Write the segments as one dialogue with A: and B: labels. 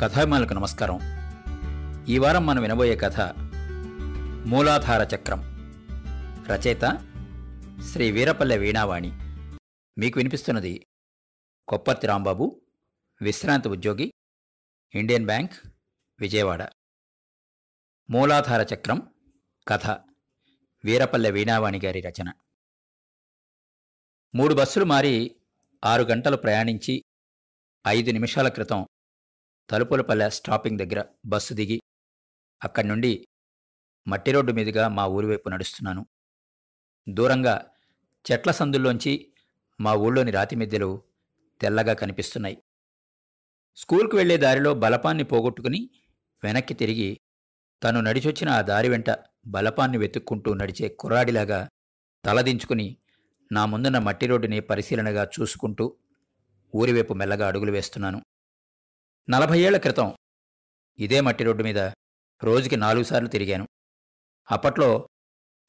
A: కథాభిమానులకు నమస్కారం. ఈ వారం మనం వినబోయే కథ మూలాధార చక్రం. రచయిత శ్రీ వీరపల్లె వీణావాణి. మీకు వినిపిస్తున్నది కొప్పర్తి రాంబాబు విశ్రాంతి ఉద్యోగి ఇండియన్ బ్యాంక్ విజయవాడ. మూలాధార చక్రం కథ వీరపల్లె వీణావాణి గారి రచన. మూడు బస్సులు మారి ఆరు గంటలు ప్రయాణించి ఐదు నిమిషాల క్రితం తలుపులపల్లె స్టాపింగ్ దగ్గర బస్సు దిగి అక్కడి నుండి మట్టి రోడ్డు మీదుగా మా ఊరి వైపు నడుస్తున్నాను. దూరంగా చెట్ల సందుల్లోంచి మా ఊళ్ళోని రాతి మిద్దెలు తెల్లగా కనిపిస్తున్నాయి. స్కూల్కు వెళ్ళే దారిలో బలపాన్ని పోగొట్టుకుని వెనక్కి తిరిగి తను నడిచొచ్చిన ఆ దారి వెంట బలపాన్ని వెతుక్కుంటూ నడిచే కుర్రాడిలాగా తలదించుకుని నా ముందున్న మట్టి రోడ్డుని పరిశీలనగా చూసుకుంటూ ఊరివైపు మెల్లగా అడుగులు వేస్తున్నాను. నలభై ఏళ్ళ క్రితం ఇదే మట్టి రోడ్డు మీద రోజుకి నాలుగు సార్లు తిరిగాను. అప్పట్లో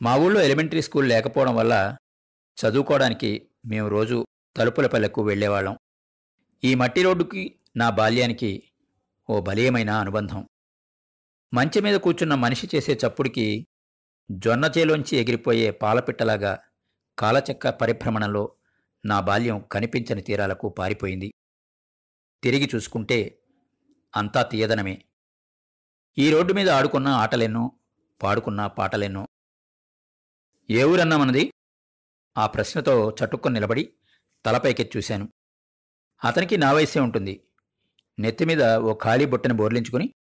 A: మా ఊళ్ళో ఎలిమెంటరీ స్కూల్ లేకపోవడం వల్ల చదువుకోవడానికి మేము రోజు తలుపులపల్లెకు వెళ్ళేవాళ్ళం. ఈ మట్టి రోడ్డుకి నా బాల్యానికి ఓ బలీయమైన అనుబంధం. మంచి మీద కూర్చున్న మనిషి చేసే చప్పుడికి జొన్న చేలోంచి ఎగిరిపోయే పాలపిట్టలాగా కాలచక్క పరిభ్రమణలో నా బాల్యం కనిపించని తీరాలకు పారిపోయింది. తిరిగి చూసుకుంటే అంతా తీయదనమే. ఈ రోడ్డు మీద ఆడుకున్న ఆటలెన్నో పాడుకున్న పాటలెన్నో. ఏ ఊరన్నా మనది ఆ ప్రశ్నతో చటుక్కుని నిలబడి తలపైకెత్తి చూశాను. అతనికి నా వయసే ఉంటుంది. నెత్తిమీద ఓ ఖాళీ బుట్టని బోర్లించుకుని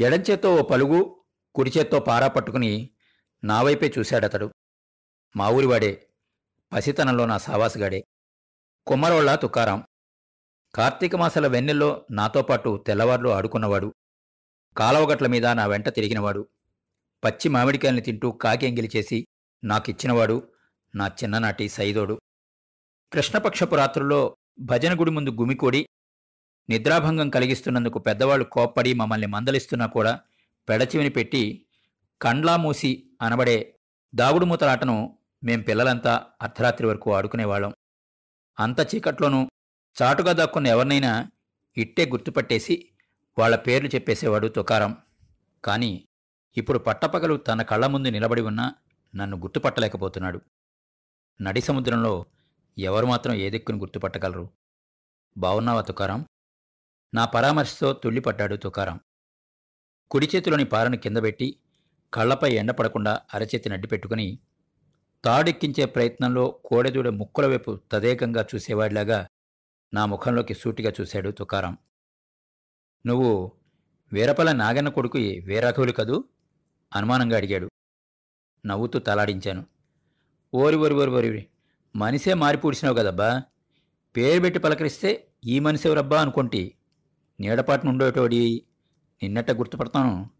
A: ఎడంచేత్తో ఓ పలుగు కుడిచేత్తో పారా పట్టుకుని నా వైపే చూశాడతడు. మా ఊరివాడే పసితనంలో నా సావాసుగాడే. కుమ్మరోళ్ళ తుకారాం. కార్తీక మాసాల వెన్నెల్లో నాతో పాటు తెల్లవార్లు ఆడుకున్నవాడు. కాలవగట్ల మీద నా వెంట తిరిగినవాడు. పచ్చి మామిడికాయల్ని తింటూ కాకి ఎంగిలి చేసి నాకిచ్చినవాడు నా చిన్ననాటి సైదోడు. కృష్ణపక్షపు రాత్రుల్లో భజన గుడి ముందు గుమికూడి నిద్రాభంగం కలిగిస్తున్నందుకు పెద్దవాళ్ళు కోప్పడి మమ్మల్ని మందలిస్తున్నా కూడా పెడచివిని పెట్టి కండ్లామూసి అనబడే దాగుడు మూతలాటను మేం పిల్లలంతా అర్ధరాత్రి వరకు ఆడుకునేవాళ్ళం. అంత చీకట్లోనూ చాటుగా దాక్కున్న ఎవరినైనా ఇట్టే గుర్తుపట్టేసి వాళ్ళ పేర్లు చెప్పేసేవాడు తుకారం. కాని ఇప్పుడు పట్టపగలు తన కళ్ళ ముందు నిలబడి ఉన్నా నన్ను గుర్తుపట్టలేకపోతున్నాడు. నడి సముద్రంలో ఎవరు మాత్రం ఏ దిక్కును గుర్తుపట్టగలరు? బావున్నావా తుకారం? నా పరామర్శతో తుళ్ళిపడ్డాడు తుకారం. కుడి చేతిలోని పారను కింద పెట్టి కళ్ళపై ఎండపడకుండా అరచేతి నడ్డి పెట్టుకుని తాడెక్కించే ప్రయత్నంలో కోడెదూడ ముక్కుల వైపు తదేకంగా చూసేవాడిలాగా నా ముఖంలోకి సూటిగా చూశాడు తుకారం. నువ్వు వీరపల నాగన్న కొడుకు వీరాఘవులు కదూ? అనుమానంగా అడిగాడు. నవ్వుతూ తలాడించాను. ఓరి ఓరి ఓరి ఓరి మనిషే మారిపూడిసినావు కదబ్బా. పేరు పెట్టి పలకరిస్తే ఈ మనిషి ఎవరబ్బా అనుకుంటి. నీడపాటును ఉండేటోడి నిన్నట్ట గుర్తుపడతాను.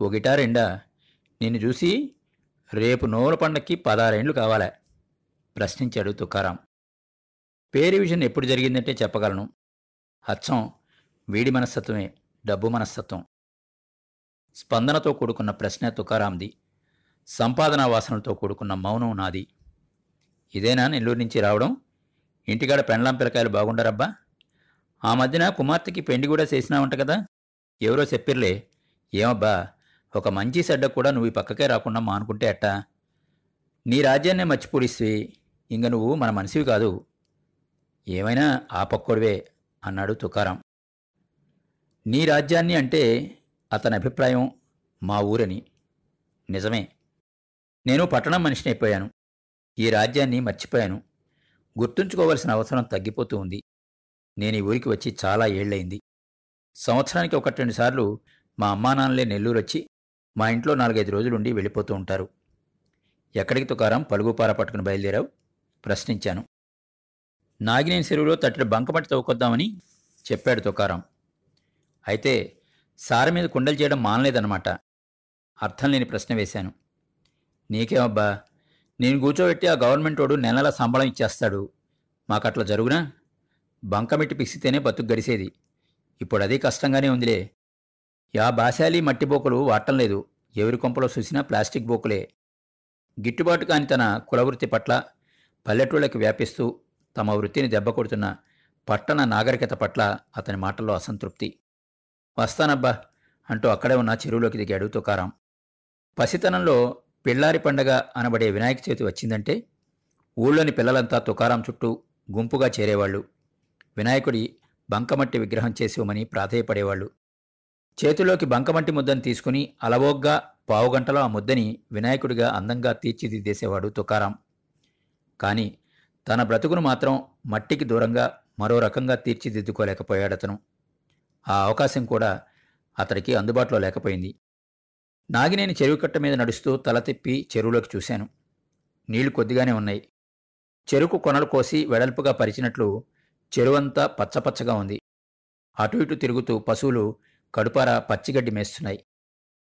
A: ఒకటా రెండా నిన్ను చూసి రేపు నోరు పండక్కి పదారేండ్లు కావాలా? ప్రశ్నించాడు తుకారాం. పేరు విజన్ ఎప్పుడు జరిగిందంటే చెప్పగలను. అచ్చం వీడి మనస్తత్వమే డబ్బు మనస్తత్వం. స్పందనతో కూడుకున్న ప్రశ్న తుకారాంది సంపాదనా వాసనలతో కూడుకున్న మౌనం నాది. ఇదేనా నెల్లూరు నుంచి రావడం? ఇంటికాడ పెండ్లాం పిల్లకాయలు బాగుండరబ్బా. ఆ మధ్యన కుమార్తెకి పెండి కూడా చేసినావంట కదా. ఎవరో చెప్పిర్లే ఏమబ్బా ఒక మంచి సెడ్డ కూడా నువ్వు ఈ పక్కకే రాకుండా మానుకుంటే అట్టా నీ రాజ్యాన్నే మర్చిపూడిస్తే ఇంక నువ్వు మన మనిషివి కాదు. ఏమైనా ఆ పక్కోడివే అన్నాడు తుకారం. నీ రాజ్యాన్ని అంటే అతని అభిప్రాయం మా ఊరని. నిజమే. నేను పట్టణం మనిషిని అయిపోయాను. ఈ రాజ్యాన్ని మర్చిపోయాను. గుర్తుంచుకోవలసిన అవసరం తగ్గిపోతూ ఉంది. నేను ఈ ఊరికి వచ్చి చాలా ఏళ్ళైంది సంవత్సరానికి ఒకటి రెండు సార్లు మా అమ్మానాన్నలే నెల్లూరు వచ్చి మా ఇంట్లో నాలుగైదు రోజులుండి వెళ్ళిపోతూ ఉంటారు. ఎక్కడికి తుకారం? పలుగుపార పట్టుకుని బయలుదేరావు? ప్రశ్నించాను. నాగినేని చెరువులో తట్టడి బంకమట్టి తవ్వుకొద్దామని చెప్పాడు తుకారం. అయితే సార మీద కుండలు చేయడం మానలేదన్నమాట. అర్థం లేని ప్రశ్న వేశాను. నీకేమబ్బా నేను కూర్చోబెట్టి ఆ గవర్నమెంట్ వాడు నెలల సంబళం ఇచ్చేస్తాడు. మాకట్లా జరుగునా? బంకమిట్టి పిసితేనే బతుకు గడిసేది. ఇప్పుడు అదే కష్టంగానే ఉందిలే. యా బాశాలి మట్టి బోకులు వాడటం లేదు. ఎవరి కొంపలో చూసినా ప్లాస్టిక్ బోకులే. గిట్టుబాటు కాని తన కులవృత్తి పట్ల పల్లెటూళ్ళకి వ్యాపిస్తూ తమ వృత్తిని దెబ్బకొడుతున్న పట్టణ నాగరికత పట్ల అతని మాటల్లో అసంతృప్తి. వస్తానబ్బా అంటూ అక్కడే ఉన్న చెరువులోకి దిగాడు తుకారాం పసితనంలో పిల్లారి పండగ అనబడే వినాయక చవితి వచ్చిందంటే ఊళ్ళోని పిల్లలంతా తుకారాం చుట్టూ గుంపుగా చేరేవాళ్ళు. వినాయకుడి బంకమట్టి విగ్రహం చేసేవమని ప్రాధేయపడేవాళ్ళు. చేతిలోకి బంకమట్టి ముద్దను తీసుకుని అలవోగ్గా పావుగంటలో ఆ ముద్దని వినాయకుడిగా అందంగా తీర్చిదిద్దేసేవాడు తుకారాం. కానీ తన బ్రతుకును మాత్రం మట్టికి దూరంగా మరో రకంగా తీర్చిదిద్దుకోలేకపోయాడతను ఆ అవకాశం కూడా అతడికి అందుబాటులో లేకపోయింది. నాగినేని చెరువు కట్ట మీద నడుస్తూ తల తిప్పి చెరువులోకి చూశాను. నీళ్ళు కొద్దిగానే ఉన్నాయి. చెరుకు కొనలు కోసి వెడల్పుగా పరిచినట్లు చెరువంతా పచ్చపచ్చగా ఉంది. అటు ఇటు తిరుగుతూ పశువులు కడుపార పచ్చిగడ్డి మేస్తున్నాయి.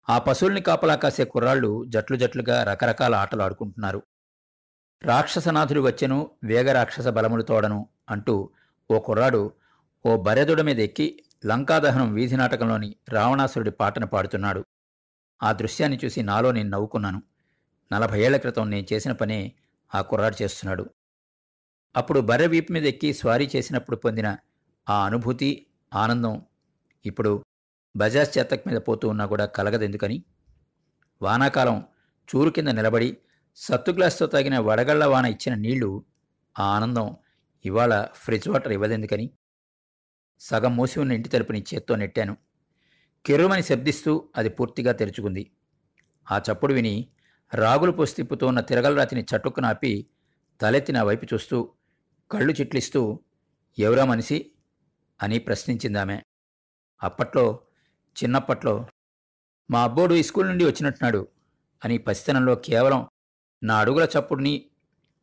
A: ఆ పశువుల్ని కాపలా కాసే కుర్రాళ్ళు జట్లు జట్లుగా రకరకాల ఆటలు ఆడుకుంటున్నారు. రాక్షసనాథుడు వచ్చెను వేగరాక్షస బలములు తోడను అంటూ ఓ కుర్రాడు ఓ బరెదుడ మీద ఎక్కి లంకాదహనం వీధి నాటకంలోని రావణాసురుడి పాటను పాడుతున్నాడు. ఆ దృశ్యాన్ని చూసి నాలో నేను నవ్వుకున్నాను. నలభై ఏళ్ళ క్రితం నేను చేసిన పనే ఆ కుర్రాడు చేస్తున్నాడు. అప్పుడు బర్రె వీపు మీద ఎక్కి స్వారీ చేసినప్పుడు పొందిన ఆ అనుభూతి ఆనందం ఇప్పుడు బజాజ్ చేతక్ మీద పోతూ ఉన్నా కూడా కలగదెందుకని? వానాకాలం చూరు కింద నిలబడి సత్తు గ్లాస్తో తాగిన వడగళ్ళ వాన ఇచ్చిన నీళ్ళు ఆ ఆనందం ఇవాళ ఫ్రిడ్జ్ వాటర్ ఇవ్వదెందుకని? సగం మూసి ఉన్న ఇంటి తలుపుని చేత్తో నెట్టాను. కెరుమని శబ్దిస్తూ అది పూర్తిగా తెరుచుకుంది. ఆ చప్పుడు విని రాగులు పోస్తిప్పుతో ఉన్న తిరగలరాతిని చట్టుకు ఆపి తలెత్తి నా వైపు చూస్తూ కళ్ళు చిట్లిస్తూ ఎవరా మనిషి? అని ప్రశ్నించిందామె. అప్పట్లో చిన్నప్పట్లో మా అబ్బోడు ఈ స్కూల్ నుండి వచ్చినట్టున్నాడు అని పసితనంలో కేవలం నా అడుగుల చప్పుడుని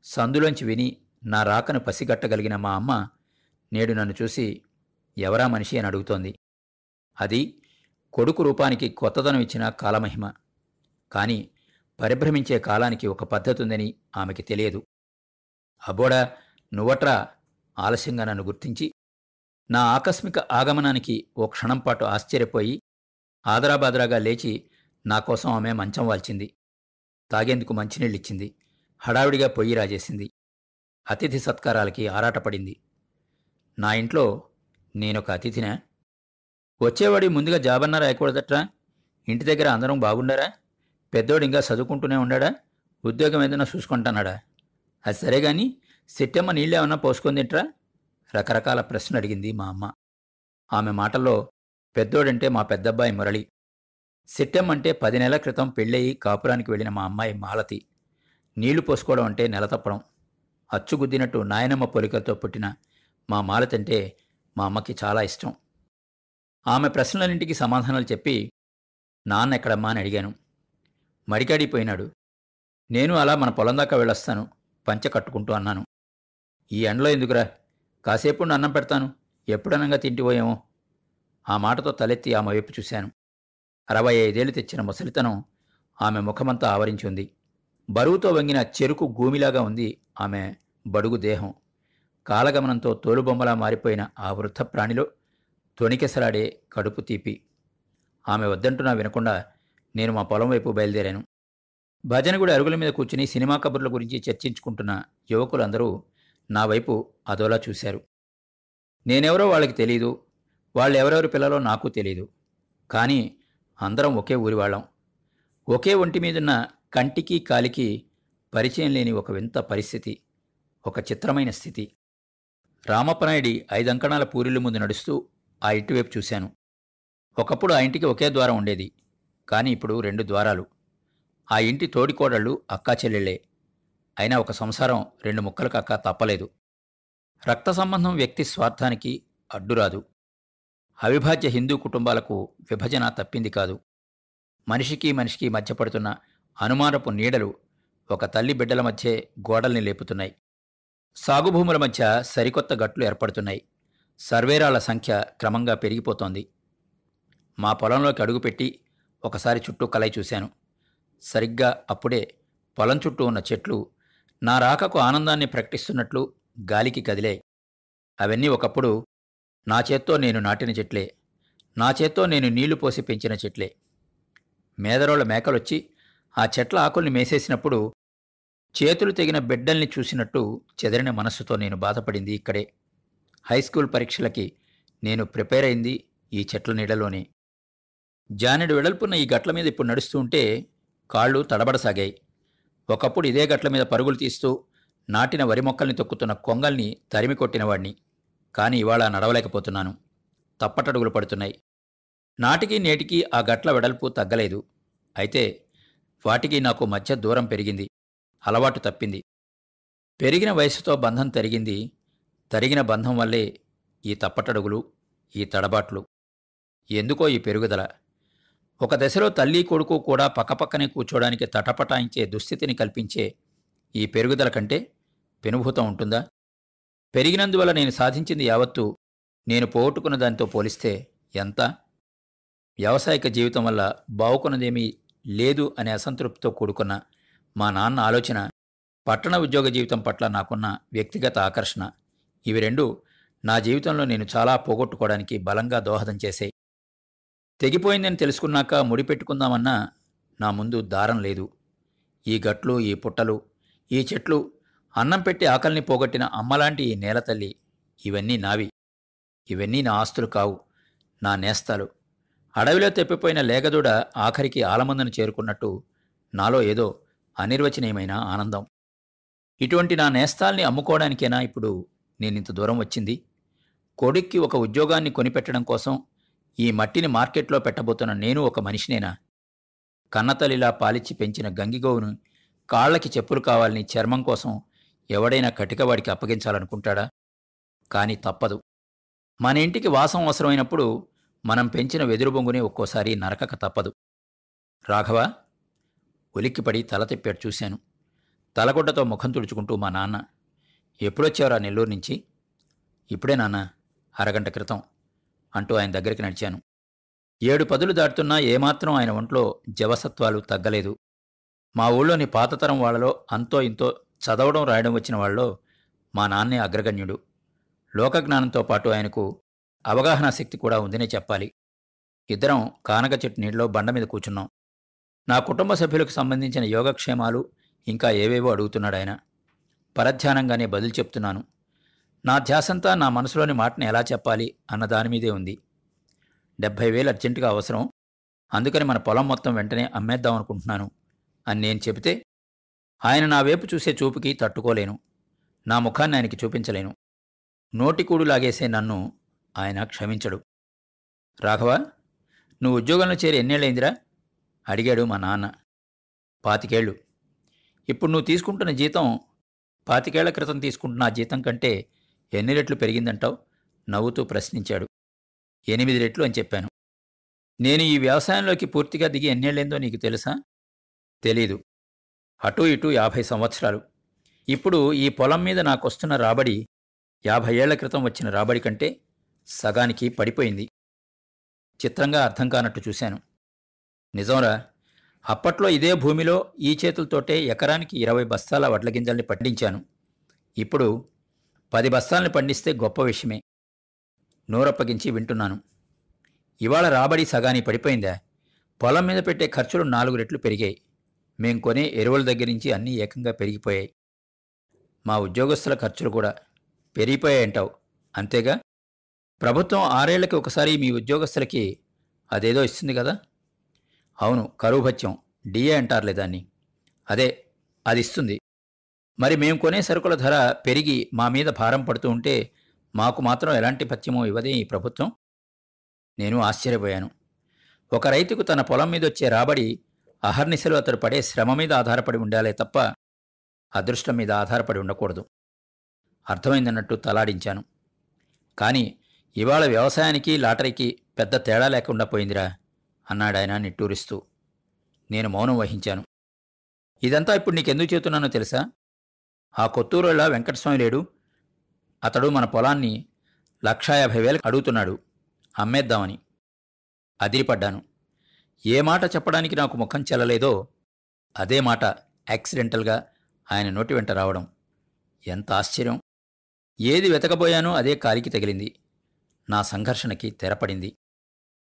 A: సందులోంచి విని నా రాకను పసిగట్టగలిగిన మా అమ్మ నేడు నన్ను చూసి ఎవరా మనిషి అని అడుగుతోంది. అది కొడుకు రూపానికి కొత్తదనం ఇచ్చిన కాలమహిమ. కాని పరిభ్రమించే కాలానికి ఒక పద్ధతి ఉందని ఆమెకి తెలియదు. అబ్బోడా నువ్వట్రా ఆలస్యంగా నన్ను గుర్తించి నా ఆకస్మిక ఆగమనానికి ఓ క్షణం పాటు ఆశ్చర్యపోయి ఆదరాబాదరాగా లేచి నా కోసం ఆమె మంచం వాల్చింది. తాగేందుకు మంచినీళ్ళిచ్చింది. హడావిడిగా పొయ్యి రాజేసింది. అతిథి సత్కారాలకి ఆరాటపడింది. నా ఇంట్లో నేనొక అతిథినా? వచ్చేవాడి ముందుగా జాబన్నా రాయకూడదట్రా? ఇంటి దగ్గర అందరం బాగుండారా? పెద్దోడు ఇంకా చదువుకుంటూనే ఉండాడా? ఉద్యోగం ఏదైనా చూసుకుంటానాడా అది సరే గాని సిట్టమ్మ నీళ్ళేమన్నా పోసుకుందిట్రా రకరకాల ప్రశ్నలు అడిగింది మా అమ్మ. ఆమె మాటల్లో పెద్దోడంటే మా పెద్దబ్బాయి మురళి. సిట్టెమ్మంటే పది నెలల క్రితం పెళ్ళయి కాపురానికి వెళ్ళిన మా అమ్మాయి మాలతి. నీళ్ళు పోసుకోవడం అంటే నెల తప్పడం. అచ్చుగుద్దినట్టు నాయనమ్మ పొలికలతో పుట్టిన మా మాలతి అంటే మా అమ్మకి చాలా ఇష్టం. ఆమె ప్రశ్నలన్నింటికి సమాధానాలు చెప్పి నాన్న ఎక్కడమ్మా? అని అడిగాను. మడికాడిపోయినాడు నేను అలా మన పొలం దాకా వెళ్ళొస్తాను. పంచె కట్టుకుంటూ అన్నాను. ఈ ఎండలో ఎందుకురా? కాసేపు అన్నం పెడతాను. ఎప్పుడనంగా తింటిపోయేమో ఆ మాటతో తలెత్తి ఆమె వైపు చూశాను. అరవై ఐదేళ్ళు తెచ్చిన ముసలితనం ఆమె ముఖమంతా ఆవరించింది బరువుతో వంగిన చెరుకు గూమిలాగా ఉంది ఆమె బడుగు దేహం. కాలగమనంతో తోలుబొమ్మలా మారిపోయిన ఆ వృద్ధ ప్రాణిలో తొణికెసలాడే కడుపు తీపి. ఆమె వద్దంటున్నా వినకుండా నేను మా పొలం వైపు బయలుదేరాను. భజనగుడి అరుగుల మీద కూర్చుని సినిమా కబుర్ల గురించి చర్చించుకుంటున్న యువకులందరూ నా వైపు అదోలా చూశారు. నేనెవరో వాళ్ళకి తెలీదు. వాళ్ళెవరెవరి పిల్లలో నాకు తెలీదు. కానీ అందరం ఒకే ఊరివాళ్ళం ఒకే ఒంటి మీదున్న కంటికి కాలికి పరిచయం లేని ఒక వింత పరిస్థితి ఒక చిత్రమైన స్థితి. రామప్పనాయుడి ఐదంకణాల పూరిళ్ళ ముందు నడుస్తూ ఆ ఇంటివైపు చూశాను. ఒకప్పుడు ఆ ఇంటికి ఒకే ద్వారం ఉండేది కానీ ఇప్పుడు రెండు ద్వారాలు. ఆ ఇంటి తోడికోడళ్ళు అక్కా చెల్లెళ్ళే. అయినా ఒక సంసారం రెండు ముక్కలు కక్క తప్పలేదు. రక్త సంబంధం వ్యక్తి స్వార్థానికి అడ్డురాదు. అవిభాజ్య హిందూ కుటుంబాలకు విభజన తప్పింది కాదు. మనిషికి మనిషికి మధ్య పడుతున్న అనుమానపు నీడలు ఒక తల్లి బిడ్డల మధ్యే గోడల్ని లేపుతున్నాయి. సాగుభూముల మధ్య సరికొత్త గట్లు ఏర్పడుతున్నాయి. సర్వేరాల సంఖ్య క్రమంగా పెరిగిపోతోంది. మా పొలంలోకి అడుగుపెట్టి ఒకసారి చుట్టూ కలయి చూశాను. సరిగ్గా అప్పుడే పొలం చుట్టూ ఉన్న చెట్లు నా రాకకు ఆనందాన్ని ప్రకటిస్తున్నట్లు గాలికి కదిలాయి. అవన్నీ ఒకప్పుడు నా చేత్తో నేను నాటిన చెట్లే. నా చేత్తో నేను నీళ్ళు పోసి పెంచిన చెట్లే. మేదరోళ్ళ మేకలొచ్చి ఆ చెట్ల ఆకుల్ని మేసేసినప్పుడు చేతులు తెగిన బిడ్డల్ని చూసినట్టు చెదరిన మనస్సుతో నేను బాధపడింది ఇక్కడే. హైస్కూల్ పరీక్షలకి నేను ప్రిపేర్ అయింది ఈ చెట్ల నీడలోనే. జానెడు వెడల్పున్న ఈ గట్ల మీద ఇప్పుడు నడుస్తూ ఉంటే కాళ్ళు తడబడసాగాయి. ఒకప్పుడు ఇదే గట్ల మీద పరుగులు తీస్తూ నాటిన వరి మొక్కల్ని తొక్కుతున్న కొంగల్ని తరిమి కొట్టినవాణ్ణి కాని ఇవాళ నడవలేకపోతున్నాను. తప్పటడుగులు పడుతున్నాయి. నాటికి నేటికి ఆ గట్ల వెడల్పు తగ్గలేదు. అయితే వాటికి నాకు మధ్య దూరం పెరిగింది. అలవాటు తప్పింది. పెరిగిన వయసుతో బంధం తరిగింది. తరిగిన బంధం వల్లే ఈ తప్పటడుగులు ఈ తడబాట్లు. ఎందుకో ఈ పెరుగుదల. ఒక దశలో తల్లి కొడుకు కూడా పక్కపక్కనే కూర్చోడానికి తటపటాయించే దుస్థితిని కల్పించే ఈ పెరుగుదల కంటే పెనుభూతం ఉంటుందా? పెరిగినందువల్ల నేను సాధించింది యావత్తు నేను పోగొట్టుకున్న దానితో పోలిస్తే ఎంత? వ్యావసాయిక జీవితం వల్ల బావుకున్నదేమీ లేదు అనే అసంతృప్తితో కూడుకున్న మా నాన్న ఆలోచన పట్టణ ఉద్యోగ జీవితం పట్ల నాకున్న వ్యక్తిగత ఆకర్షణ. ఇవి రెండు నా జీవితంలో నేను చాలా పోగొట్టుకోవడానికి బలంగా దోహదం చేశాయి. తెగిపోయిందని తెలుసుకున్నాక ముడిపెట్టుకుందామన్నా నా ముందు దారం లేదు. ఈ గట్లు ఈ పుట్టలు ఈ చెట్లు అన్నం పెట్టి ఆకలిని పోగొట్టిన అమ్మలాంటి ఈ నేలతల్లి ఇవన్నీ నావి. ఇవన్నీ నా ఆస్తులు కావు నా నేస్తాలు. అడవిలో తెప్పిపోయిన లేగదూడ ఆఖరికి ఆలమందను చేరుకున్నట్టు నాలో ఏదో అనిర్వచనీయమైన ఆనందం. ఇటువంటి నా నేస్తాల్ని అమ్ముకోవడానికేనా ఇప్పుడు నేనింత దూరం వచ్చింది? కొడుక్కి ఒక ఉద్యోగాన్ని కొనిపెట్టడం కోసం ఈ మట్టిని మార్కెట్లో పెట్టబోతున్న నేను ఒక మనిషినేనా? కన్నతల్లిలా పాలిచ్చి పెంచిన గంగిగోవును కాళ్ళకి చెప్పులు కావాలని చర్మం కోసం ఎవడైనా కటికవాడికి అప్పగించాలనుకుంటాడా? కాని తప్పదు. మన ఇంటికి వాసం అవసరమైనప్పుడు మనం పెంచిన వెదురు బొంగుని ఒక్కోసారి నరకక తప్పదు. రాఘవ ఉలిక్కిపడి తల తిప్పాడు చూశాను. తలగుడ్డతో ముఖం తుడుచుకుంటూ మా నాన్న ఎప్పుడొచ్చావరా నెల్లూరు నుంచి? ఇప్పుడే నాన్న అరగంట క్రితం అంటూ ఆయన దగ్గరికి నడిచాను. ఏడు పదులు దాటుతున్నా ఏమాత్రం ఆయన ఒంట్లో జవసత్వాలు తగ్గలేదు. మా ఊళ్ళోని పాతతరం వాళ్ళలో అంతో ఇంతో చదవడం రాయడం వచ్చిన వాళ్ళలో మా నాన్నే అగ్రగణ్యుడు. లోకజ్ఞానంతో పాటు ఆయనకు అవగాహన శక్తి కూడా ఉందనే చెప్పాలి. ఇద్దరం కానక చెట్టు నీళ్ళలో బండ మీద కూర్చున్నాం. నా కుటుంబ సభ్యులకు సంబంధించిన యోగక్షేమాలు ఇంకా ఏవేవో అడుగుతున్నాడు ఆయన. పరధ్యానంగానే బదులు చెప్తున్నాను. నా ధ్యాసంతా నా మనసులోని మాటని ఎలా చెప్పాలి అన్న దాని మీదే ఉంది. డెబ్భై వేలు అర్జెంటుగా అవసరం. అందుకని మన పొలం మొత్తం వెంటనే అమ్మేద్దాం అనుకుంటున్నాను. అని నేను చెబితే ఆయన నా వైపు చూసే చూపుకి తట్టుకోలేను. నా ముఖాన్ని ఆయనకి చూపించలేను. నోటికూడు లాగేసే నన్ను ఆయన క్షమించడు. రాఘవ నువ్వు ఉద్యోగంలో చేరి ఎన్నేళ్ళైందిరా అడిగాడు మా నాన్న. పాతికేళ్ళు. ఇప్పుడు నువ్వు తీసుకుంటున్న జీతం పాతికేళ్ళ క్రితం తీసుకుంటున్న ఆ జీతం కంటే ఎన్ని రెట్లు పెరిగిందంటావు? నవ్వుతూ ప్రశ్నించాడు. ఎనిమిది రెట్లు అని చెప్పాను. నేను ఈ వ్యవసాయంలోకి పూర్తిగా దిగి ఎన్నేళ్ళేందో నీకు తెలుసా? తెలీదు. అటూ ఇటూ యాభై సంవత్సరాలు. ఇప్పుడు ఈ పొలం మీద నాకొస్తున్న రాబడి యాభై ఏళ్ళ క్రితం వచ్చిన రాబడి కంటే సగానికి పడిపోయింది. చిత్రంగా అర్థం కానట్టు చూశాను. నిజంరా అప్పట్లో ఇదే భూమిలో ఈ చేతులతోటే ఎకరానికి ఇరవై బస్తాల వడ్ల గింజల్ని పండించాను. ఇప్పుడు పది బస్తాల్ని పండిస్తే గొప్ప విషయమే. నోరప్పగించి వింటున్నాను. ఇవాళ రాబడి సగానికి పడిపోయిందా? పొలం మీద పెట్టే ఖర్చులు నాలుగు రెట్లు పెరిగాయి. మేం కొనే ఎరువుల దగ్గర నుంచి అన్నీ ఏకంగా పెరిగిపోయాయి. మా ఉద్యోగస్తుల ఖర్చులు కూడా పెరిగిపోయాయంటావు అంతేగా? ప్రభుత్వం ఆరేళ్ళకి ఒకసారి మీ ఉద్యోగస్తులకి అదేదో ఇస్తుంది కదా? అవును కరువు భత్యం డిఏ అంటారులే దాన్ని. అదే అది ఇస్తుంది. మరి మేము కొనే సరుకుల ధర పెరిగి మా మీద భారం పడుతూ ఉంటే మాకు మాత్రం ఎలాంటి పథ్యమో ఇవ్వదే ఈ ప్రభుత్వం. నేను ఆశ్చర్యపోయాను. ఒక రైతుకు తన పొలం మీద వచ్చే రాబడి అహర్నిశలు అతడు పడే శ్రమ మీద ఆధారపడి ఉండాలే తప్ప అదృష్టం మీద ఆధారపడి ఉండకూడదు. అర్థమైందన్నట్టు తలాడించాను. కానీ ఇవాళ వ్యవసాయానికి లాటరీకి పెద్ద తేడా లేకుండా పోయిందిరా అన్నాడాయన నిట్టూరిస్తూ. నేను మౌనం వహించాను. ఇదంతా ఇప్పుడు నీకెందుకు చెబుతున్నానో తెలుసా? ఆ కొత్తూరులో వెంకటస్వామి లేడు. అతడు మన పొలాన్ని లక్షా యాభై వేలకు అడుగుతున్నాడు. అమ్మేద్దామని. అదిరిపడ్డాను. ఏ మాట చెప్పడానికి నాకు ముఖం చెల్లలేదో అదే మాట యాక్సిడెంటల్గా ఆయన నోటి వెంట రావడం. ఎంత ఆశ్చర్యం! ఏది వెతకబోయానో అదే కాలికి తగిలింది. నా సంఘర్షణకి తెరపడింది.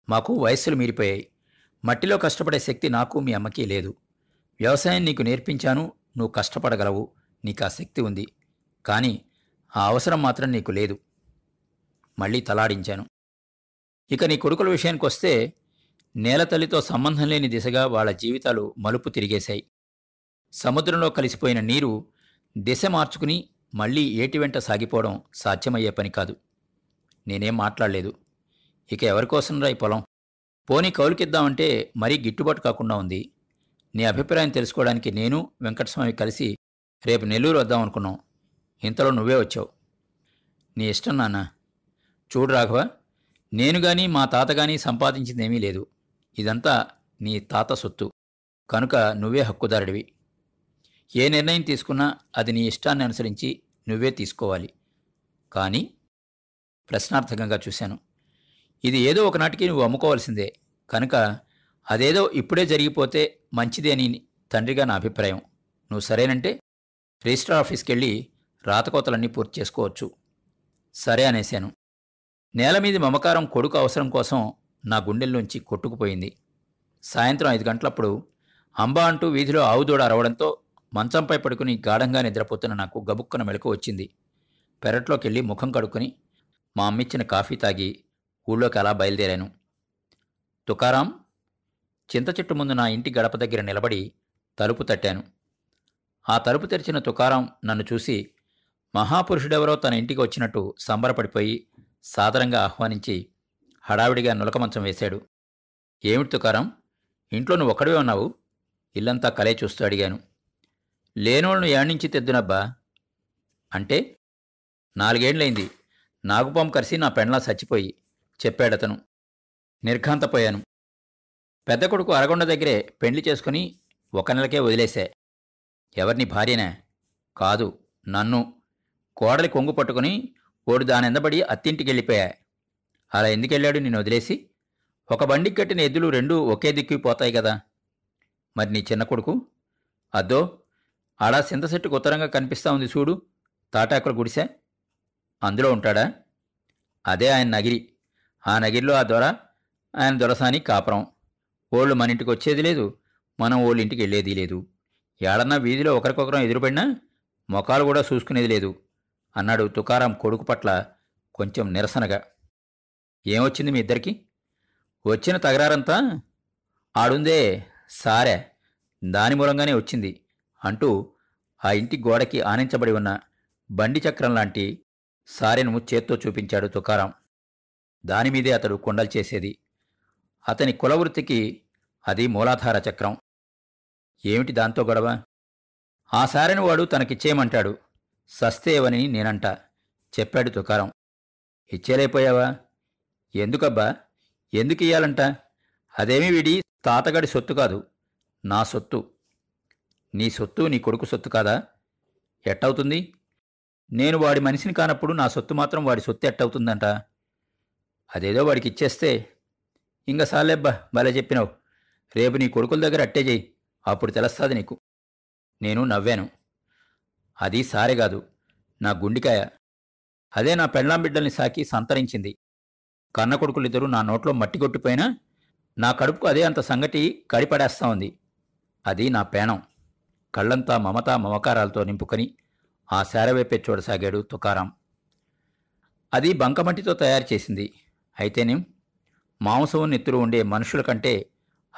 A: మాకు వయస్సులు మీరిపోయాయి. మట్టిలో కష్టపడే శక్తి నాకు మీ అమ్మకి లేదు. వ్యవసాయం నీకు నేర్పించాను నువ్వు కష్టపడగలవు నీకు ఆ శక్తి ఉంది. కానీ ఆ అవసరం మాత్రం నీకు లేదు. మళ్ళీ తలాడించాను. ఇక నీ కొడుకుల విషయానికొస్తే నేలతల్లితో సంబంధం లేని దిశగా వాళ్ళ జీవితాలు మలుపు తిరిగేశాయి. సముద్రంలో కలిసిపోయిన నీరు దిశ మార్చుకుని మళ్ళీ ఏటి వెంట సాగిపోవడం సాధ్యమయ్యే పని కాదు. నేనేం మాట్లాడలేదు. ఇక ఎవరికోసంరా ఈ పొలం? పోనీ కౌలుకిద్దామంటే మరీ గిట్టుబాటు కాకుండా ఉంది. నీ అభిప్రాయం తెలుసుకోవడానికి నేను వెంకటస్వామి కలిసి రేపు నెల్లూరు వద్దాం అనుకున్నాం. ఇంతలో నువ్వే వచ్చావు. నీ ఇష్టం నాన్న. చూడు రాఘవ నేను గాని మా తాత గాని సంపాదించిందేమీ లేదు. ఇదంతా నీ తాత సొత్తు. కనుక నువ్వే హక్కుదారుడివి. ఏ నిర్ణయం తీసుకున్నా అది నీ ఇష్టాన్ని అనుసరించి నువ్వే తీసుకోవాలి. కానీ ప్రశ్నార్థకంగా చూశాను. ఇది ఏదో ఒకనాటికి నువ్వు అమ్ముకోవాల్సిందే. కనుక అదేదో ఇప్పుడే జరిగిపోతే మంచిదే అని తండ్రిగా నా అభిప్రాయం. నువ్వు సరేనంటే రిజిస్టర్ ఆఫీస్కి వెళ్ళి రాతకోతలన్నీ పూర్తి చేసుకోవచ్చు. సరే అనేశాను. నేల మీద మమకారం కొడుకు అవసరం కోసం నా గుండెల్లోంచి కొట్టుకుపోయింది. సాయంత్రం ఐదు గంటలప్పుడు అంబా అంటూ వీధిలో ఆవుదూడ అరవడంతో మంచంపై పడుకుని గాఢంగా నిద్రపోతున్న నాకు గబుక్కున మెలకు వచ్చింది. పెరట్లోకి వెళ్ళి ముఖం కడుక్కుని మా అమ్మిచ్చిన కాఫీ తాగి ఊళ్ళోకి అలా బయలుదేరాను. తుకారాం చింత చెట్టు ముందు నా ఇంటి గడప దగ్గర నిలబడి తలుపు తట్టాను. ఆ తలుపు తెరిచిన తుకారాం నన్ను చూసి మహాపురుషుడెవరో తన ఇంటికి వచ్చినట్టు సంబరపడిపోయి సాదరంగా ఆహ్వానించి హడావిడిగా నులకమంచం వేశాడు. ఏమిటి తుకారం? ఇంట్లో నువ్వు ఒక్కడివే ఉన్నావు? ఇల్లంతా కలే చూస్తూ అడిగాను. లేనోళ్ళను ఏడ్నించి తెద్దునబ్బా. అంటే? నాలుగేండ్లైంది నాగుపాం కరిసి నా పెండ్లా చచ్చిపోయి చెప్పాడతను. నిర్ఘాంతపోయాను. పెద్ద కొడుకు అరగొండ దగ్గరే పెండ్లి చేసుకుని ఒక నెలకే వదిలేశా. ఎవరిని భార్యనే? కాదు నన్ను. కోడలి కొంగు పట్టుకుని ఓడు దానెందబడి అత్తింటికి వెళ్ళిపోయా అలా ఎందుకెళ్ళాడు నేను వదిలేసి? ఒక బండికి కట్టిన ఎద్దులు రెండూ ఒకే దిక్కు పోతాయి కదా. మరి నీ చిన్న కొడుకు? అద్దో ఆడా సింతసెట్టుకు ఉత్తరంగా కనిపిస్తా ఉంది చూడు. తాటాకుల గుడిసె. అందులో ఉంటాడా? అదే ఆయన నగిరి. ఆ నగిరిలో ఆ దొర ఆయన దొరసాని కాపురం. ఓళ్ళు మన ఇంటికి వచ్చేది లేదు మనం ఓళ్ళ ఇంటికి వెళ్ళేది లేదు. ఏడన్నా వీధిలో ఒకరికొకరం ఎదురుపడినా మొఖాలు కూడా చూసుకునేది లేదు అన్నాడు తుకారాం కొడుకు పట్ల కొంచెం నిరసనగా. ఏమొచ్చింది మీ ఇద్దరికి? వచ్చిన తగరారంతా ఆడుందే సారే దాని మూలంగానే వచ్చింది అంటూ ఆ ఇంటి గోడకి ఆనించబడి ఉన్న బండి చక్రం లాంటి సారెను చేత్తో చూపించాడు తుకారాం. దానిమీదే అతడు కొండలు చేసేది. అతని కులవృత్తికి అది మూలాధార చక్రం. ఏమిటి దాంతో గొడవ? ఆ సారెను వాడు తనకిచ్చేయమంటాడు. సస్తేవని నేనంట చెప్పాడు తుకారం. ఇచ్చేలేపోయావా ఎందుకబ్బా? ఎందుకు ఇయ్యాలంట అదేమి వీడి తాతగడి సొత్తు కాదు. నా సొత్తు. నీ సొత్తు నీ కొడుకు సొత్తు కాదా? ఎట్టవుతుంది? నేను వాడి మనిషిని కానప్పుడు నా సొత్తు మాత్రం వాడి సొత్తు ఎట్టవుతుందంట. అదేదో వాడికి ఇచ్చేస్తే. ఇంక సాలేబ్బా భలే చెప్పినావు. రేపు నీ కొడుకుల దగ్గర అట్టే చేయి అప్పుడు తెలుస్తుంది నీకు. నేను నవ్వాను. అది సారే కాదు. నా గుండికాయ. అదే నా పెళ్ళాం బిడ్డల్ని సాకి సంతరించింది. కన్న కొడుకులిద్దరూ నా నోట్లో మట్టి కొట్టిపోయినా నా కడుపుకు అదే అంత సంగటి కడిపడేస్తా ఉంది. అది నా పేణం కళ్ళంతా మమత మమకారాలతో నింపుకొని ఆ శారవైపే చూడసాగాడు తుకారాం. అది బంకమట్టితో తయారు చేసింది. అయితేనేం? మాంసం నెత్తులు ఉండే మనుషుల కంటే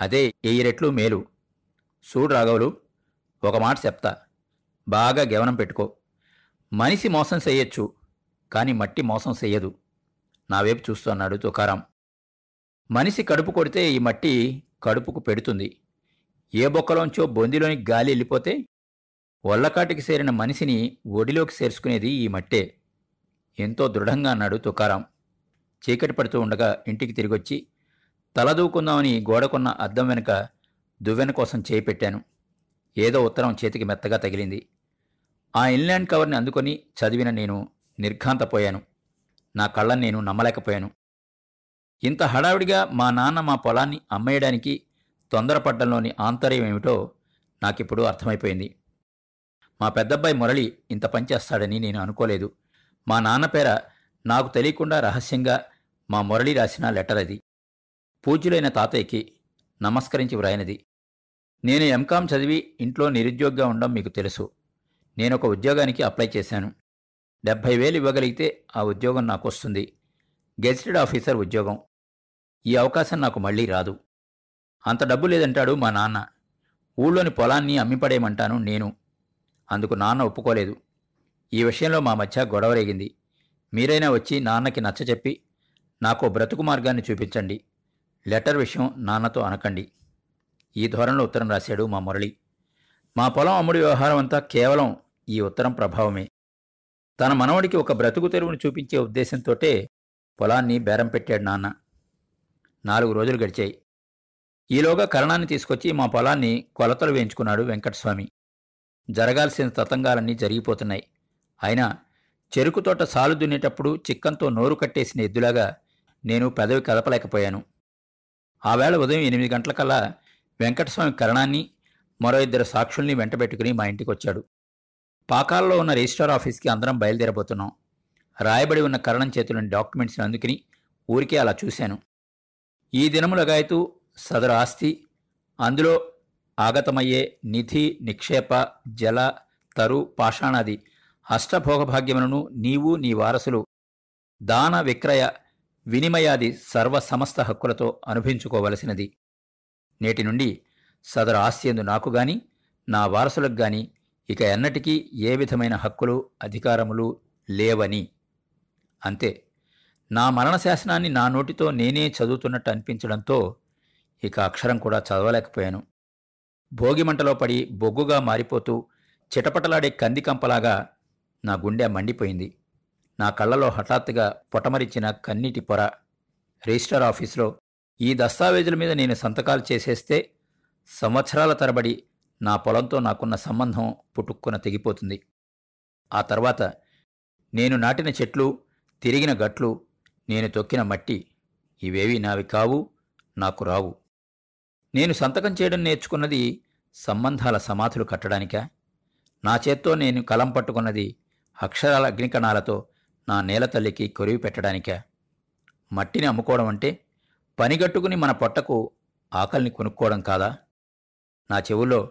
A: అదే ఎయ్యి రెట్లు మేలు. చూడు రాఘవులు ఒక మాట చెప్తా. బాగా గెవనం పెట్టుకో. మనిషి మోసం చెయ్యొచ్చు కాని మట్టి మోసం చెయ్యదు. నా వైపు చూస్తున్నాడు తుకారాం. మనిషి కడుపు కొడితే ఈ మట్టి కడుపుకు పెడుతుంది. ఏ బొక్కలోంచో బొందిలోని గాలి వెళ్ళిపోతే ఒళ్ళకాటికి చేరిన మనిషిని ఒడిలోకి చేర్చుకునేది ఈ మట్టే. ఎంతో దృఢంగా అన్నాడు తుకారాం. చీకటి పడుతూ ఉండగా ఇంటికి తిరిగొచ్చి తలదూకుందామని గోడకున్న అద్దం వెనుక దువ్వెన కోసం చేయి పెట్టాను. ఏదో ఉత్తరం చేతికి మెత్తగా తగిలింది. ఆ ఇన్లాండ్ కవర్ని అందుకొని చదివిన నేను నిర్ఘాంతపోయాను. నా కళ్ళని నేను నమ్మలేకపోయాను. ఇంత హడావిడిగా మా నాన్న మా పొలాన్ని అమ్మేయడానికి తొందరపడ్డంలోని ఆంతర్యం ఏమిటో నాకిప్పుడు అర్థమైపోయింది. మా పెద్దబ్బాయి మురళి ఇంత పని చేస్తాడని నేను అనుకోలేదు. మా నాన్న పేర నాకు తెలియకుండా రహస్యంగా మా మురళి రాసిన లెటర్ అది. పూజ్యులైన తాతయ్యకి నమస్కరించి వ్రాయినది. నేను ఎంకాం చదివి ఇంట్లో నిరుద్యోగిగా ఉండడం మీకు తెలుసు. నేను ఒక ఉద్యోగానికి అప్లై చేశాను. డెబ్భై వేలు ఇవ్వగలిగితే ఆ ఉద్యోగం నాకు వస్తుంది గెజిటెడ్ ఆఫీసర్ ఉద్యోగం. ఈ అవకాశం నాకు మళ్ళీ రాదు. అంత డబ్బు లేదంటాడు మా నాన్న. ఊళ్ళోని పొలాన్ని అమ్మిపడేయమంటాను నేను. అందుకు నాన్న ఒప్పుకోలేదు. ఈ విషయంలో మా మధ్య గొడవ రేగింది మీరైనా వచ్చి నాన్నకి నచ్చచెప్పి నాకు బ్రతుకు మార్గాన్ని చూపించండి. లెటర్ విషయం నాన్నతో అనకండి. ఈ ధోరణిలో ఉత్తరం రాశాడు మా మురళి. మా పొలం అమ్ముడి వ్యవహారం అంతా కేవలం ఈ ఉత్తరం ప్రభావమే. తన మనవడికి ఒక బ్రతుకు తెరువును చూపించే ఉద్దేశంతోటే పొలాన్ని బేరం పెట్టాడు నాన్న. నాలుగు రోజులు గడిచాయి. ఈలోగా కరణాన్ని తీసుకొచ్చి మా పొలాన్ని కొలతలు వేయించుకున్నాడు వెంకటస్వామి. జరగాల్సిన తతంగాలన్నీ జరిగిపోతున్నాయి. అయినా చెరుకు తోట సాలు దున్నేటప్పుడు చిక్కంతో నోరు కట్టేసిన ఎద్దులాగా నేను పెదవి కదపలేకపోయాను. ఆవేళ ఉదయం ఎనిమిది గంటలకల్లా వెంకటస్వామి కరణాన్ని మరో ఇద్దరు సాక్షుల్ని వెంటబెట్టుకుని మా ఇంటికి వచ్చాడు పాకాల్లో ఉన్న రిజిస్టార్ ఆఫీస్కి అందరం బయలుదేరబోతున్నాం. రాయబడి ఉన్న కరణం చేతులని డాక్యుమెంట్స్ని అందుకుని ఊరికే అలా చూశాను. ఈ దినములగాయతూ సదరు ఆస్తి అందులో ఆగతమయ్యే నిధి నిక్షేప జల తరు పాషాణాది అష్టభోగభాగ్యములను నీవు నీ వారసులు దాన విక్రయ వినిమయాది సర్వ సమస్త హక్కులతో అనుభవించుకోవలసినది. నేటి నుండి సదరు ఆస్తియందు నాకు గాని నా వారసులకు గాని ఇక ఎన్నటికీ ఏ విధమైన హక్కులు అధికారములు లేవని. అంతే. నా మరణ శాసనాన్ని నా నోటితో నేనే చదువుతున్నట్టు అనిపించడంతో ఇక అక్షరం కూడా చదవలేకపోయాను. భోగిమంటలో పడి బొగ్గుగా మారిపోతూ చిటపటలాడే కందికంపలాగా నా గుండె మండిపోయింది. నా కళ్ళలో హఠాత్తుగా పొటమరిచిన కన్నీటి పొర రిజిస్టర్ ఆఫీసులో ఈ దస్తావేజుల మీద నేను సంతకాలు చేసేస్తే సంవత్సరాల తరబడి నా పొలంతో నాకున్న సంబంధం పుట్టుక్కున తెగిపోతుంది. ఆ తర్వాత నేను నాటిన చెట్లు తిరిగిన గట్లు నేను తొక్కిన మట్టి ఇవేవి నావి కావు నాకు రావు. నేను సంతకం చేయడం నేర్చుకున్నది సంబంధాల సమాధులు కట్టడానికా? నా చేత్తో నేను కలం పట్టుకున్నది అక్షరాల అగ్నికణాలతో నా నేల తల్లికి కొరివి పెట్టడానికా? మట్టిని అమ్ముకోవడం అంటే పనిగట్టుకుని మన పొట్టకు ఆకలిని కొనుక్కోవడం కాదా? నా చెవుల్లో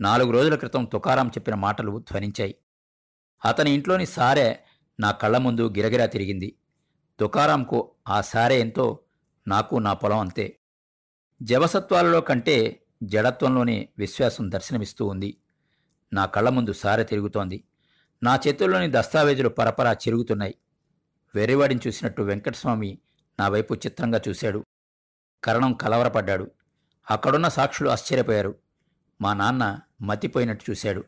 A: నాలుగు రోజుల క్రితం తుకారాం చెప్పిన మాటలు ధ్వనించాయి. అతని ఇంట్లోని సారె నా కళ్ళ ముందు గిరగిరా తిరిగింది. తుకారాంకు ఆ సారే ఎంతో నాకు నా పొలం అంతే. జవసత్వాలలో కంటే జడత్వంలోనే విశ్వాసం దర్శనమిస్తూ ఉంది. నా కళ్ళ ముందు సారె తిరుగుతోంది. నా చేతుల్లోని దస్తావేజులు పరపరా చిరుగుతున్నాయి. వెర్రివాడిని చూసినట్టు వెంకటస్వామి నా వైపు చిత్రంగా చూశాడు. కరణం కలవరపడ్డాడు. అక్కడున్న సాక్షులు ఆశ్చర్యపోయారు. మా నాన్న మతిపోయినట్టు చూశాడు.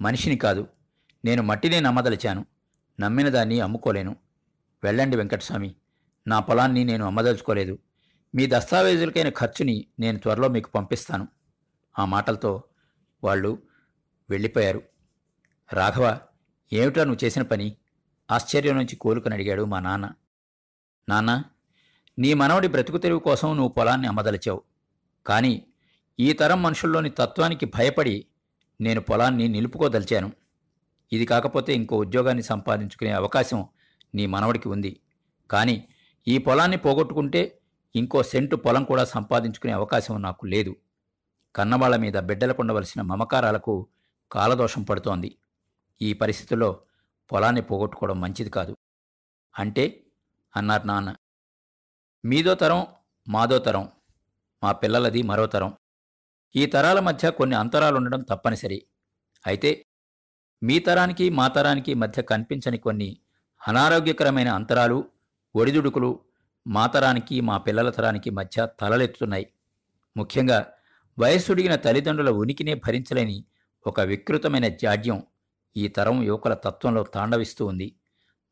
A: మనిషిని కాదు నేను మట్టినే నమ్మదలిచాను. నమ్మిన దాన్ని అమ్ముకోలేను. వెళ్ళండి వెంకటస్వామి నా పొలాన్ని నేను అమ్మదలుచుకోలేదు. మీ దస్తావేజులకైన ఖర్చుని నేను త్వరలో మీకు పంపిస్తాను. ఆ మాటలతో వాళ్ళు వెళ్ళిపోయారు. రాఘవ ఏమిటా నువ్వు చేసిన పని? ఆశ్చర్యం నుంచి కోలుకుని అడిగాడు మా నాన్న. నాన్న నీ మనవడి బ్రతుకు తెరువు కోసం నువ్వు పొలాన్ని అమ్మదలిచావు. కానీ ఈ తరం మనుషుల్లోని తత్వానికి భయపడి నేను పొలాన్ని నిలుపుకోదలిచాను. ఇది కాకపోతే ఇంకో ఉద్యోగాన్ని సంపాదించుకునే అవకాశం నీ మనవడికి ఉంది. కానీ ఈ పొలాన్ని పోగొట్టుకుంటే ఇంకో సెంటు పొలం కూడా సంపాదించుకునే అవకాశం నాకు లేదు. కన్నవాళ్ళ మీద బిడ్డలకుండవలసిన మమకారాలకు కాలదోషం పడుతోంది. ఈ పరిస్థితుల్లో పొలాన్ని పోగొట్టుకోవడం మంచిది కాదు. అంటే? అన్నారు నాన్న. మీదో తరం మాదో తరం. మా పిల్లలది మరో తరం. ఈ తరాల మధ్య కొన్ని అంతరాలుండడం తప్పనిసరి. అయితే మీ తరానికి మా తరానికి మధ్య కనిపించని కొన్ని అనారోగ్యకరమైన అంతరాలు ఒడిదుడుకులు మా తరానికి మా పిల్లల తరానికి మధ్య తలలెత్తుతున్నాయి. ముఖ్యంగా వయస్సుడిగిన తల్లిదండ్రుల ఉనికినే భరించలేని ఒక వికృతమైన జాడ్యం ఈ తరం యువకుల తత్వంలో తాండవిస్తూ ఉంది.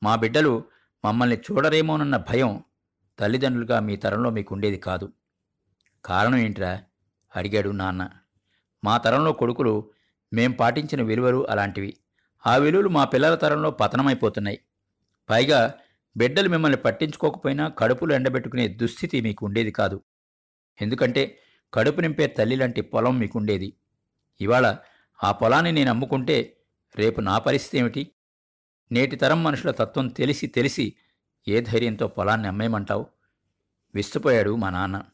A: మా బిడ్డలు మమ్మల్ని చూడరేమోనన్న భయం తల్లిదండ్రులుగా మీ తరంలో మీకు ఉండేది కాదు. కారణం ఏంట్రా? అడిగాడు నాన్న. మా తరంలో కొడుకులు మేం పాటించిన విలువలు అలాంటివి. ఆ విలువలు మా పిల్లల తరంలో పతనమైపోతున్నాయి. పైగా బిడ్డలు మిమ్మల్ని పట్టించుకోకపోయినా కడుపులు ఎండబెట్టుకునే దుస్థితి మీకు ఉండేది కాదు. ఎందుకంటే కడుపు నింపే తల్లి లాంటి పొలం మీకుండేది. ఇవాళ ఆ పొలాన్ని నేను అమ్ముకుంటే రేపు నా పరిస్థితి ఏమిటి? నేటి తరం మనుషుల తత్వం తెలిసి తెలిసి ఏ ధైర్యంతో పొలాన్ని అమ్మేయమంటావు? విస్తుపోయాడు మా నాన్న.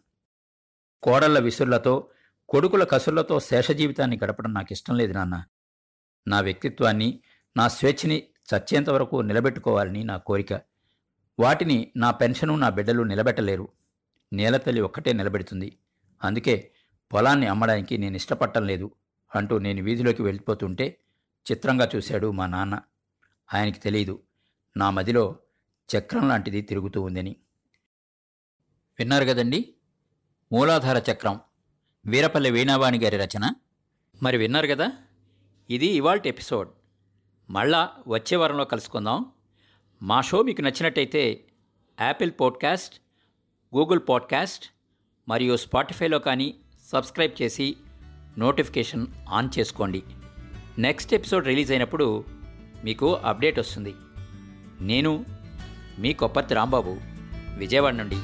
A: కోడళ్ళ విసుర్లతో కొడుకుల కసుర్లతో శేషజీవితాన్ని గడపడం నాకు ఇష్టం లేదు నాన్న. నా వ్యక్తిత్వాన్ని నా స్వేచ్ఛని చచ్చేంత వరకు నిలబెట్టుకోవాలని నా కోరిక. వాటిని నా పెన్షను నా బిడ్డలు నిలబెట్టలేరు. నేలతల్లి ఒక్కటే నిలబెడుతుంది. అందుకే పొలాన్ని అమ్మడానికి నేను ఇష్టపడటం లేదు అంటూ నేను వీధిలోకి వెళ్ళిపోతుంటే చిత్రంగా చూశాడు మా నాన్న. ఆయనకి తెలియదు నా మదిలో చక్రం లాంటిది తిరుగుతూ ఉందని. విన్నారు కదండీ? మూలాధార చక్రం. వీరపల్లి వీణావాణి గారి రచన. మరి విన్నారు కదా? ఇది ఇవాల్టి ఎపిసోడ్. మళ్ళా వచ్చే వారంలో కలుసుకుందాం. మా షో మీకు నచ్చినట్టయితే యాపిల్ పాడ్కాస్ట్ గూగుల్ పాడ్కాస్ట్ మరియు స్పాటిఫైలో కానీ సబ్స్క్రైబ్ చేసి నోటిఫికేషన్ ఆన్ చేసుకోండి. నెక్స్ట్ ఎపిసోడ్ రిలీజ్ అయినప్పుడు మీకు అప్డేట్ వస్తుంది. నేను మీ కొప్పర్తి రాంబాబు విజయవాడ నుండి